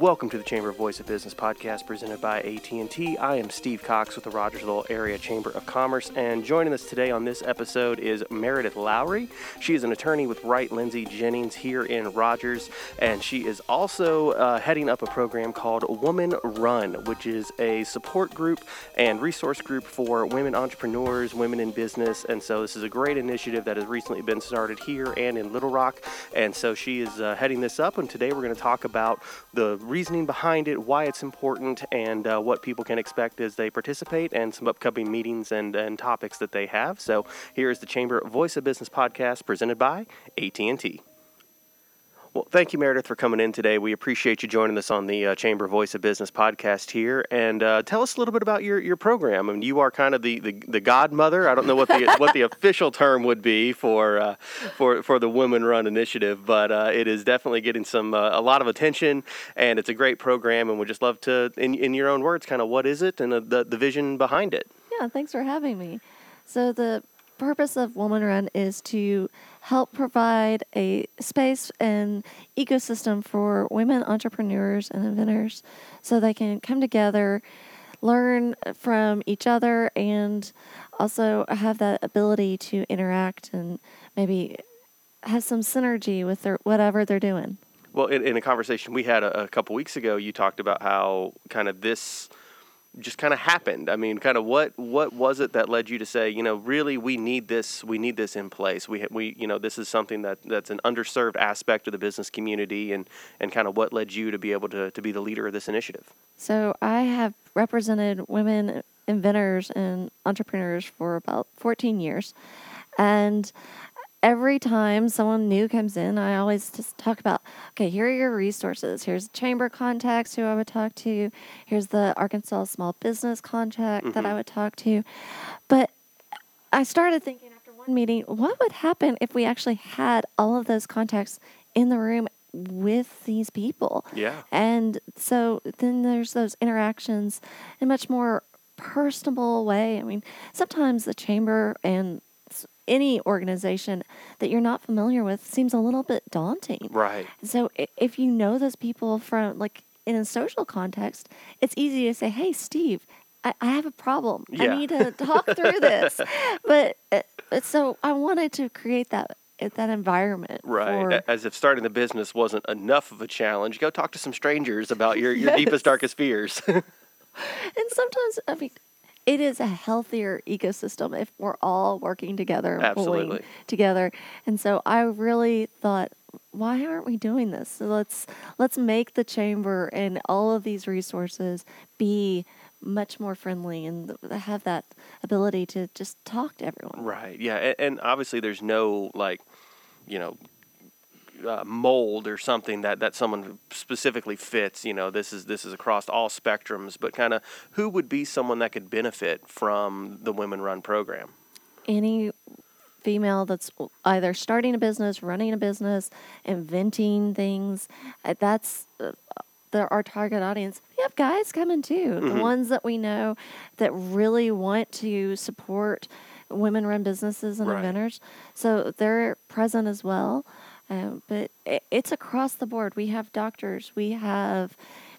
Welcome to the Chamber of Voice of Business podcast presented by AT&T. I am Steve Cox with the Rogers-Lowell Area Chamber of Commerce, and joining us today on this episode is Meredith Lowry. She is an attorney with Wright Lindsey Jennings here in Rogers, and she is also uh, heading up a program called Woman Run, which is a support group and resource group for women entrepreneurs, women in business. And so this is a great initiative that has recently been started here and in Little Rock. And so she is uh, heading this up, and today we're going to talk about the reasoning behind it, why it's important, and uh, what people can expect as they participate, and some upcoming meetings and, and topics that they have. So here is the Chamber Voice of Business podcast presented by AT&T. Well, thank you, Meredith, for coming in today. We appreciate you joining us on the uh, Chamber Voice of Business podcast here. And uh, tell us a little bit about your, your program. I mean, you are kind of the, the, the godmother. I don't know what the what the official term would be for uh, for for the Women Run initiative, but uh, it is definitely getting some uh, a lot of attention, and it's a great program. And we'd just love to, in, in your own words, kind of what is it and the, the, the vision behind it. Yeah, thanks for having me. So the purpose of Woman Run is to help provide a space and ecosystem for women entrepreneurs and inventors so they can come together, learn from each other, and also have that ability to interact and maybe have some synergy with their whatever they're doing. Well, in, in a conversation we had a, a couple weeks ago, you talked about how kind of this just kind of happened. I mean, kind of what what was it that led you to say, you know, really we need this we need this in place. We we you know this is something that that's an underserved aspect of the business community, and and kind of what led you to be able to to be the leader of this initiative. So I have represented women inventors and entrepreneurs for about 14 years, and every time someone new comes in, I always just talk about, okay, here are your resources. Here's chamber contacts who I would talk to. Here's the Arkansas Small Business contact mm-hmm. that I mm-hmm. would talk to. But I started thinking after one meeting, what would happen if we actually had all of those contacts in the room with these people? Yeah. And so then there's those interactions in a much more personable way. I mean, sometimes the chamber and any organization that you're not familiar with seems a little bit daunting. Right. So if you know those people from like in a social context, it's easy to say, "Hey, Steve, I, I have a problem. Yeah. I need to talk through this." But uh, so I wanted to create that that environment. Right. For, As if starting the business wasn't enough of a challenge, go talk to some strangers about your, your yes. deepest, darkest fears. and sometimes, I mean, it is a healthier ecosystem if we're all working together, Absolutely. pulling together. And so I really thought, why aren't we doing this? So let's let's make the chamber and all of these resources be much more friendly and have that ability to just talk to everyone. Right. Yeah. And, and obviously, there's no like, you know, uh, mold or something that, that someone specifically fits. You know, this is this is across all spectrums. But kind of who would be someone that could benefit from the Women Run program? Any female that's either starting a business, running a business, inventing things. Uh, that's uh, the, our target audience. We have guys coming too, mm-hmm. the ones that we know that really want to support women run businesses and right. inventors. So they're present as well. Um, but it, it's across the board. We have doctors, we have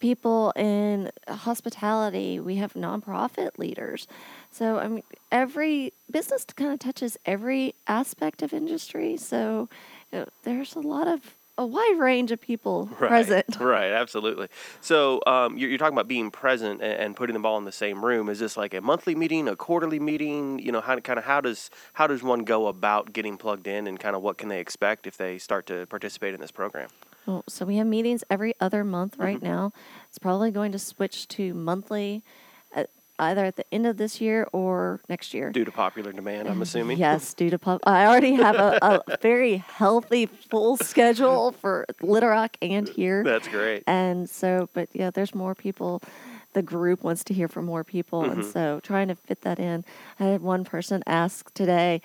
people in hospitality, we have nonprofit leaders. So, I mean, every business kind of touches every aspect of industry. So, you know, there's a lot of a wide range of people right, present. Right, absolutely. So um, you're, you're, talking about being present and, and, putting them all in the same room. Is this like a monthly meeting, a quarterly meeting? You know, how kind of how does how does one go about getting plugged in, and kind of what can they expect if they start to participate in this program? Well, so we have meetings every other month right mm-hmm. now. It's probably going to switch to monthly either at the end of this year or next year. Due to popular demand, I'm assuming. yes, due to pop. I already have a, a, very healthy full schedule for Little Rock and here. That's great. And so, but yeah, there's more people. The group wants to hear from more people, mm-hmm. and so trying to fit that in. I had one person ask today,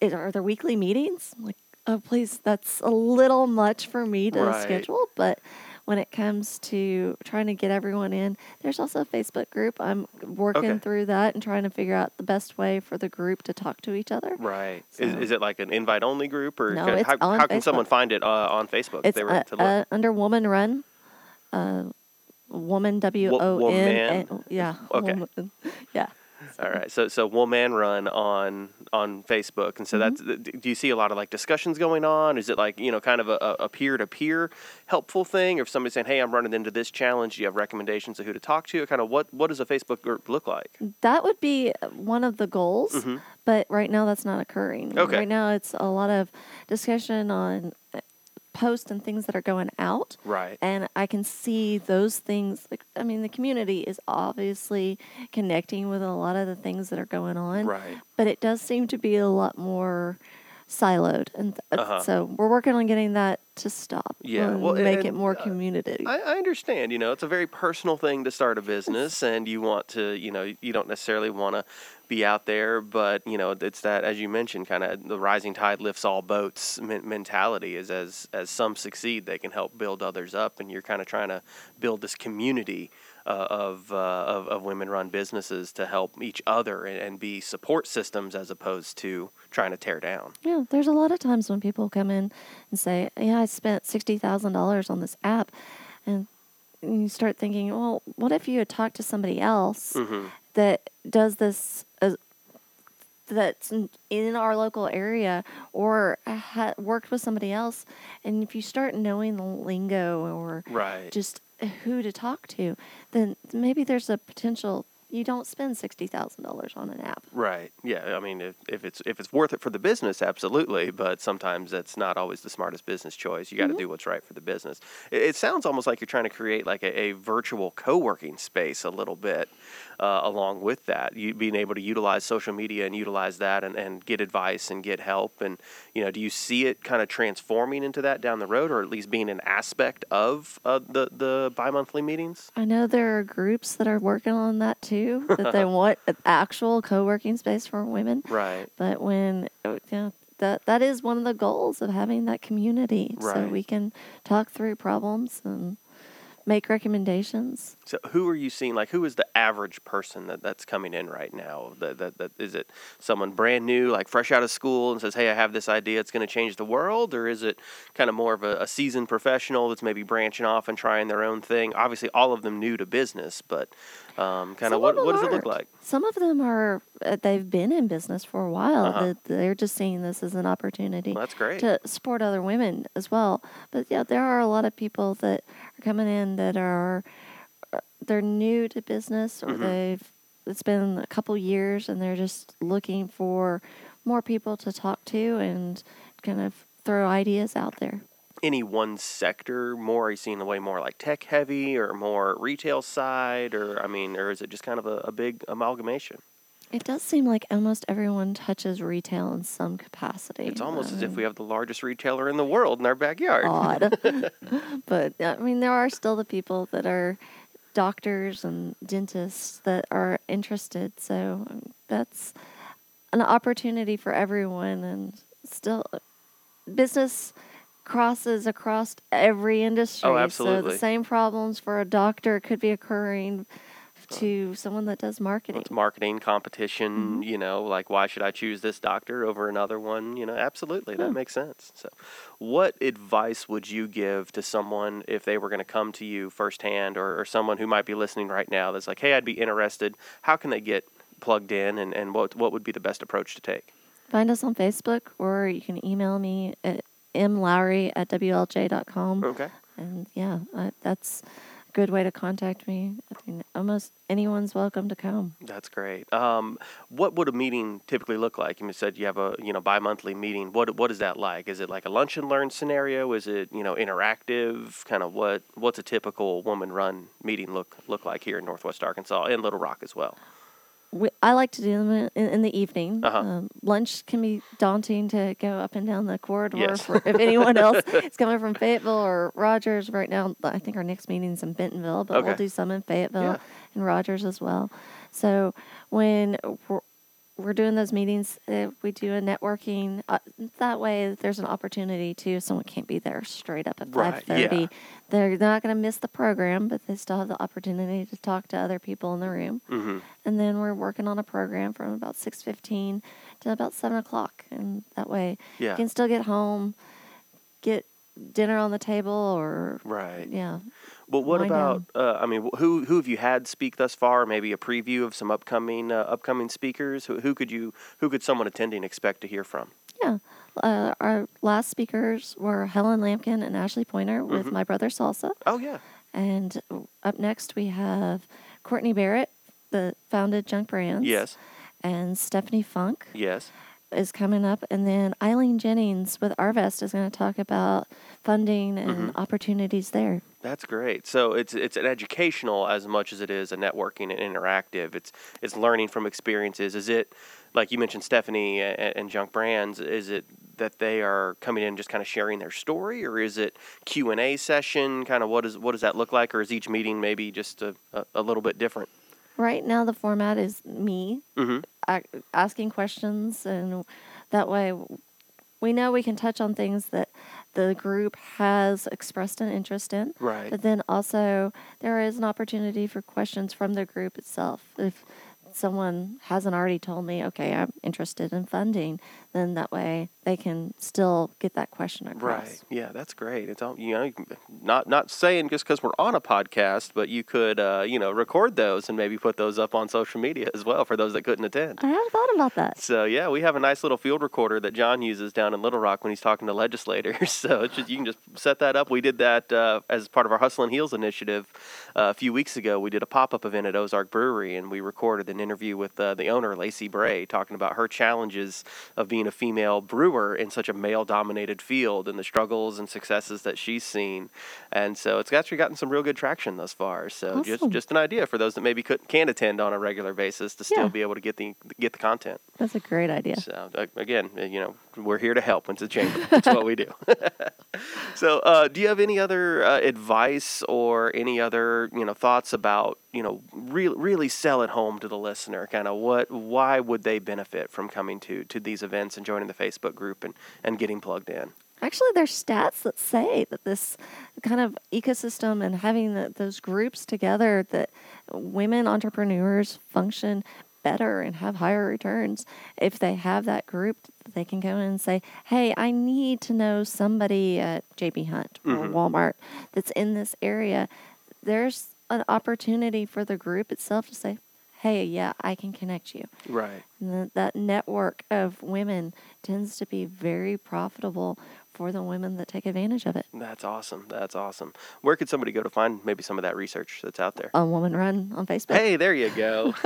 "Are there weekly meetings?" I'm like, oh, please, that's a little much for me to right. schedule, but when it comes to trying to get everyone in. There's also a Facebook group. I'm working okay. through that and trying to figure out the best way for the group to talk to each other. Right. So, is, is it like an invite only group or no, it's how, on how can Facebook. someone find it uh, on Facebook? It's uh, uh, under Woman Run. uh, woman W O N. woman? Yeah. Okay. woman. Yeah. All right. So so Woman Run on on Facebook, and so that's. Do you see a lot of like discussions going on? Is it like you know kind of a, a peer to peer helpful thing, or if somebody's saying, "Hey, I'm running into this challenge," do you have recommendations of who to talk to? Kind of what what does a Facebook group look like? That would be one of the goals, Mhm. but right now that's not occurring. Okay. Right now it's a lot of discussion on uh, posts and things that are going out. Right. And I can see those things. Like, I mean, the community is obviously connecting with a lot of the things that are going on. Right. But it does seem to be a lot more siloed, and th- Uh-huh. so we're working on getting that to stop. Yeah, and well, make and, it more uh, community. I, I understand. You know, it's a very personal thing to start a business, and you want to, you know, you don't necessarily want to be out there, but you know, it's that as you mentioned, kind of the rising tide lifts all boats men- mentality. Is as as some succeed, they can help build others up, and you're kind of trying to build this community uh, of, uh, of of women-run businesses to help each other and, and be support systems as opposed to trying to tear down. Yeah, there's a lot of times when people come in and say, "Yeah, I spent sixty thousand dollars on this app," and you start thinking, "Well, what if you had talked to somebody else Mm-hmm. that does this as, that's in, in our local area, or ha- worked with somebody else?" And if you start knowing the lingo or Right. just who to talk to, then maybe there's a potential. You don't spend sixty thousand dollars on an app. Right. Yeah. I mean, if, if it's if it's worth it for the business, absolutely. But sometimes that's not always the smartest business choice. You got to do what's right for the business. It, it sounds almost like you're trying to create like a, a virtual co-working space a little bit uh, along with that. You being able to utilize social media and utilize that and, and get advice and get help. And you know, do you see it kind of transforming into that down the road, or at least being an aspect of uh, the the bi-monthly meetings? I know there are groups that are working on that too, that they want an actual co-working space for women. Right. But when uh, you know, that that is one of the goals of having that community, so we can talk through problems and make recommendations. So who are you seeing? Like, who is the average person that, that's coming in right now? That, that, that is it someone brand new, like fresh out of school, and says, "Hey, I have this idea. It's going to change the world," or is it kind of more of a, a seasoned professional that's maybe branching off and trying their own thing? Obviously, all of them new to business, but um, kind Some of what what does it look like? Some of them are uh, they've been in business for a while. Uh-huh. They're just seeing this as an opportunity. Well, that's great. to support other women as well. But yeah, there are a lot of people that coming in that are uh, they're new to business or Mhm. they've it's been a couple years and they're just looking for more people to talk to and kind of throw ideas out there. Any one sector more? Are you seeing the way more like tech heavy or more retail side, or I mean, or is it just kind of a, a big amalgamation? It does seem like almost everyone touches retail in some capacity. It's almost as if Um, we have the largest retailer in the world in our backyard. odd. but I mean, there are still the people that are doctors and dentists that are interested. So um, that's an opportunity for everyone, and still, business crosses across every industry. Oh, absolutely. the same problems for a doctor could be occurring to someone that does marketing. It's marketing competition, Mm-hmm. you know, like why should I choose this doctor over another one? You know, absolutely, that Yeah. makes sense. So, what advice would you give to someone if they were going to come to you firsthand, or, or someone who might be listening right now that's like, hey, I'd be interested? How can they get plugged in, and, and what what would be the best approach to take? Find us on Facebook, or you can email me at mlowry at wlj.com. Okay. And yeah, uh, that's good way to contact me. I mean, almost anyone's welcome to come. That's great. Um, what would a meeting typically look like? You said you have a you know bi-monthly meeting. What what is that like? Is it like a lunch and learn scenario? Is it you know interactive? Kind of what what's a typical woman run meeting look look like here in Northwest Arkansas and Little Rock as well? We, I like to do them in, in the evening. Uh-huh. Um, lunch can be daunting to go up and down the corridor. Yes. For if anyone else is coming from Fayetteville or Rogers, right now I think our next meeting's in Bentonville, but we'll do some in Fayetteville Yeah. and Rogers as well. So when we're, doing those meetings, uh, we do a networking. Uh, that way, there's an opportunity to. Someone can't be there straight up at Right, five thirty, yeah. they're not going to miss the program, but they still have the opportunity to talk to other people in the room. Mm-hmm. And then we're working on a program from about six fifteen to about seven o'clock, and that way Yeah. you can still get home, get dinner on the table, or Right. yeah, Well, what Wind about? Uh, I mean, who who have you had speak thus far? Maybe a preview of some upcoming uh, upcoming speakers. Who, who could you who could someone attending expect to hear from? Yeah. Uh, our last speakers were Helen Lampkin and Ashley Pointer with Mhm. My Brother Salsa. Oh yeah, And up next, we have Courtney Barrett, the founded Junk Brands. yes, And Stephanie Funk yes. is coming up. And then Eileen Jennings with Arvest is going to talk about funding and Mhm. opportunities there. That's great. So it's it's an educational as much as it is a networking and interactive. It's it's learning from experiences. Is it like you mentioned Stephanie and, and Junk Brands? Is it that they are coming in just kind of sharing their story, or is it Q and A session? Kind of what is what does that look like, or is each meeting maybe just a, a, a little bit different? Right now, the format is me Mm-hmm. asking questions, and that way we know we can touch on things that the group has expressed an interest in. Right. But then also, there is an opportunity for questions from the group itself. If someone hasn't already told me, okay, I'm interested in funding, then that way they can still get that question across. Right. Yeah, that's great. It's all you know. Not not saying just because we're on a podcast, but you could uh, you know record those and maybe put those up on social media as well for those that couldn't attend. I hadn't thought about that. So yeah, we have a nice little field recorder that John uses down in Little Rock when he's talking to legislators. So it's just, you can just set that up. We did that uh, as part of our Hustle and Heels initiative uh, a few weeks ago. We did a pop up event at Ozark Brewery, and we recorded an interview with uh, the owner Lacey Bray talking about her challenges of being a female brewer in such a male dominated field and the struggles and successes that she's seen. And so it's actually gotten some real good traction thus far. So just Awesome. just an idea for those that maybe could, can't attend on a regular basis to still Yeah. be able to get the get the content. That's a great idea. So again, you know, we're here to help. It's a chamber. That's what we do. so, uh, do you have any other uh, advice or any other you know thoughts about you know re- really sell it home to the listener? Kind of what, why would they benefit from coming to to these events and joining the Facebook group and and getting plugged in? Actually, there's stats that say that this kind of ecosystem and having the, those groups together that women entrepreneurs function better and have higher returns if they have that group they can go in and say hey i need to know somebody at jb hunt or Mhm. walmart that's in this area there's an opportunity for the group itself to say hey yeah i can connect you Right. and that network of women tends to be very profitable for the women that take advantage of it. That's awesome. That's awesome. Where could somebody go to find maybe some of that research that's out there? On Woman Run on Facebook. Hey, there you go.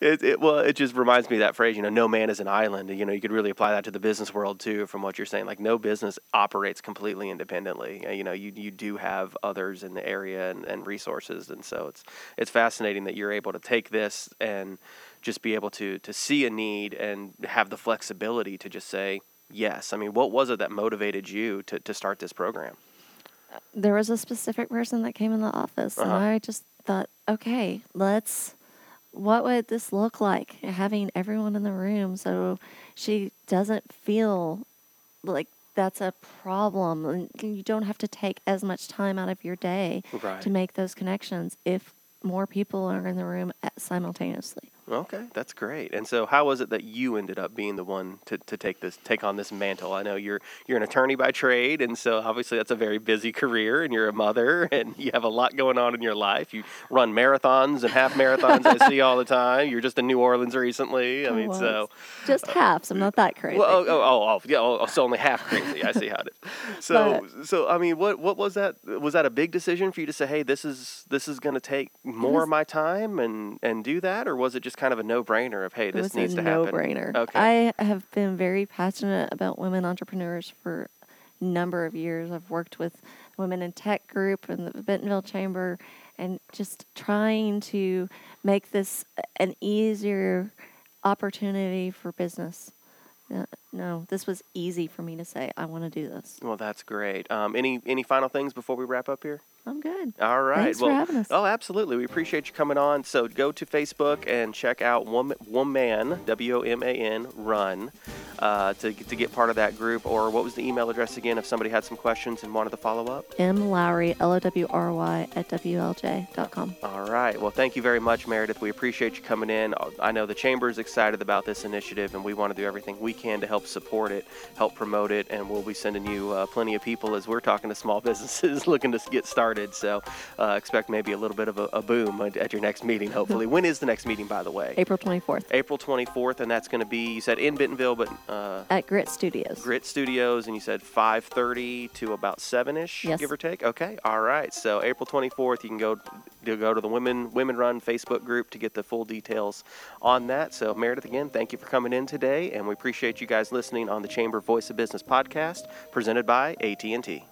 it, it, well, it just reminds me of that phrase, you know, no man is an island. You know, you could really apply that to the business world too, from what you're saying. Like, no business operates completely independently. You know, you, you do have others in the area and, and resources. And so it's, it's fascinating that you're able to take this and just be able to, to see a need and have the flexibility to just say, yes. I mean, what was it that motivated you to, to start this program? There was a specific person that came in the office, and Uh-huh. I just thought, okay, let's. What would this look like having everyone in the room so she doesn't feel like that's a problem? And you don't have to take as much time out of your day Right. to make those connections if more people are in the room at- simultaneously. Okay, that's great. And so, how was it that you ended up being the one to, to take this take on this mantle? I know you're you're an attorney by trade, and so obviously that's a very busy career. And you're a mother, and you have a lot going on in your life. You run marathons and half marathons. I see all the time. You're just in New Orleans recently. I mean, oh, Well, so just halves. I'm not that crazy. well, oh, oh, oh, oh, yeah, oh, so only half crazy. I see how it is. So, so I mean, what what was that? Was that a big decision for you to say, hey, this is this is going to take more of my time and and do that, or was it just kind of a no brainer of, hey, this needs to happen? no-brainer. Okay. I have been very passionate about women entrepreneurs for a number of years. I've worked with Women in Tech Group and the Bentonville Chamber, and just trying to make this an easier opportunity for business. Uh, No, this was easy for me to say. I want to do this. Well, that's great. Um, any any final things before we wrap up here? I'm good. All right. Thanks well, for having us. Oh, absolutely. We appreciate you coming on. So go to Facebook and check out Woman, Woman W O M A N, Run, uh, to, to get part of that group. Or what was the email address again if somebody had some questions and wanted to follow up? M. Lowry, L O W R Y, at WLJ.com. All right. Well, thank you very much, Meredith. We appreciate you coming in. I know the Chamber is excited about this initiative, and we want to do everything we can to help support it, help promote it, and we'll be sending you uh, plenty of people as we're talking to small businesses looking to get started. So uh, expect maybe a little bit of a, a boom at, your next meeting, hopefully. when is the next meeting, by the way? April 24th April 24th, and that's going to be, you said in Bentonville, but uh, at Grit Studios. Grit Studios, and you said 5:30 to about 7ish, Yes. give or take. Okay, all right. So April 24th, you can go to go to the Women Women Run Facebook group to get the full details on that. So Meredith, again, thank you for coming in today, and we appreciate you guys listening on the Chamber Voice of Business podcast presented by AT&T.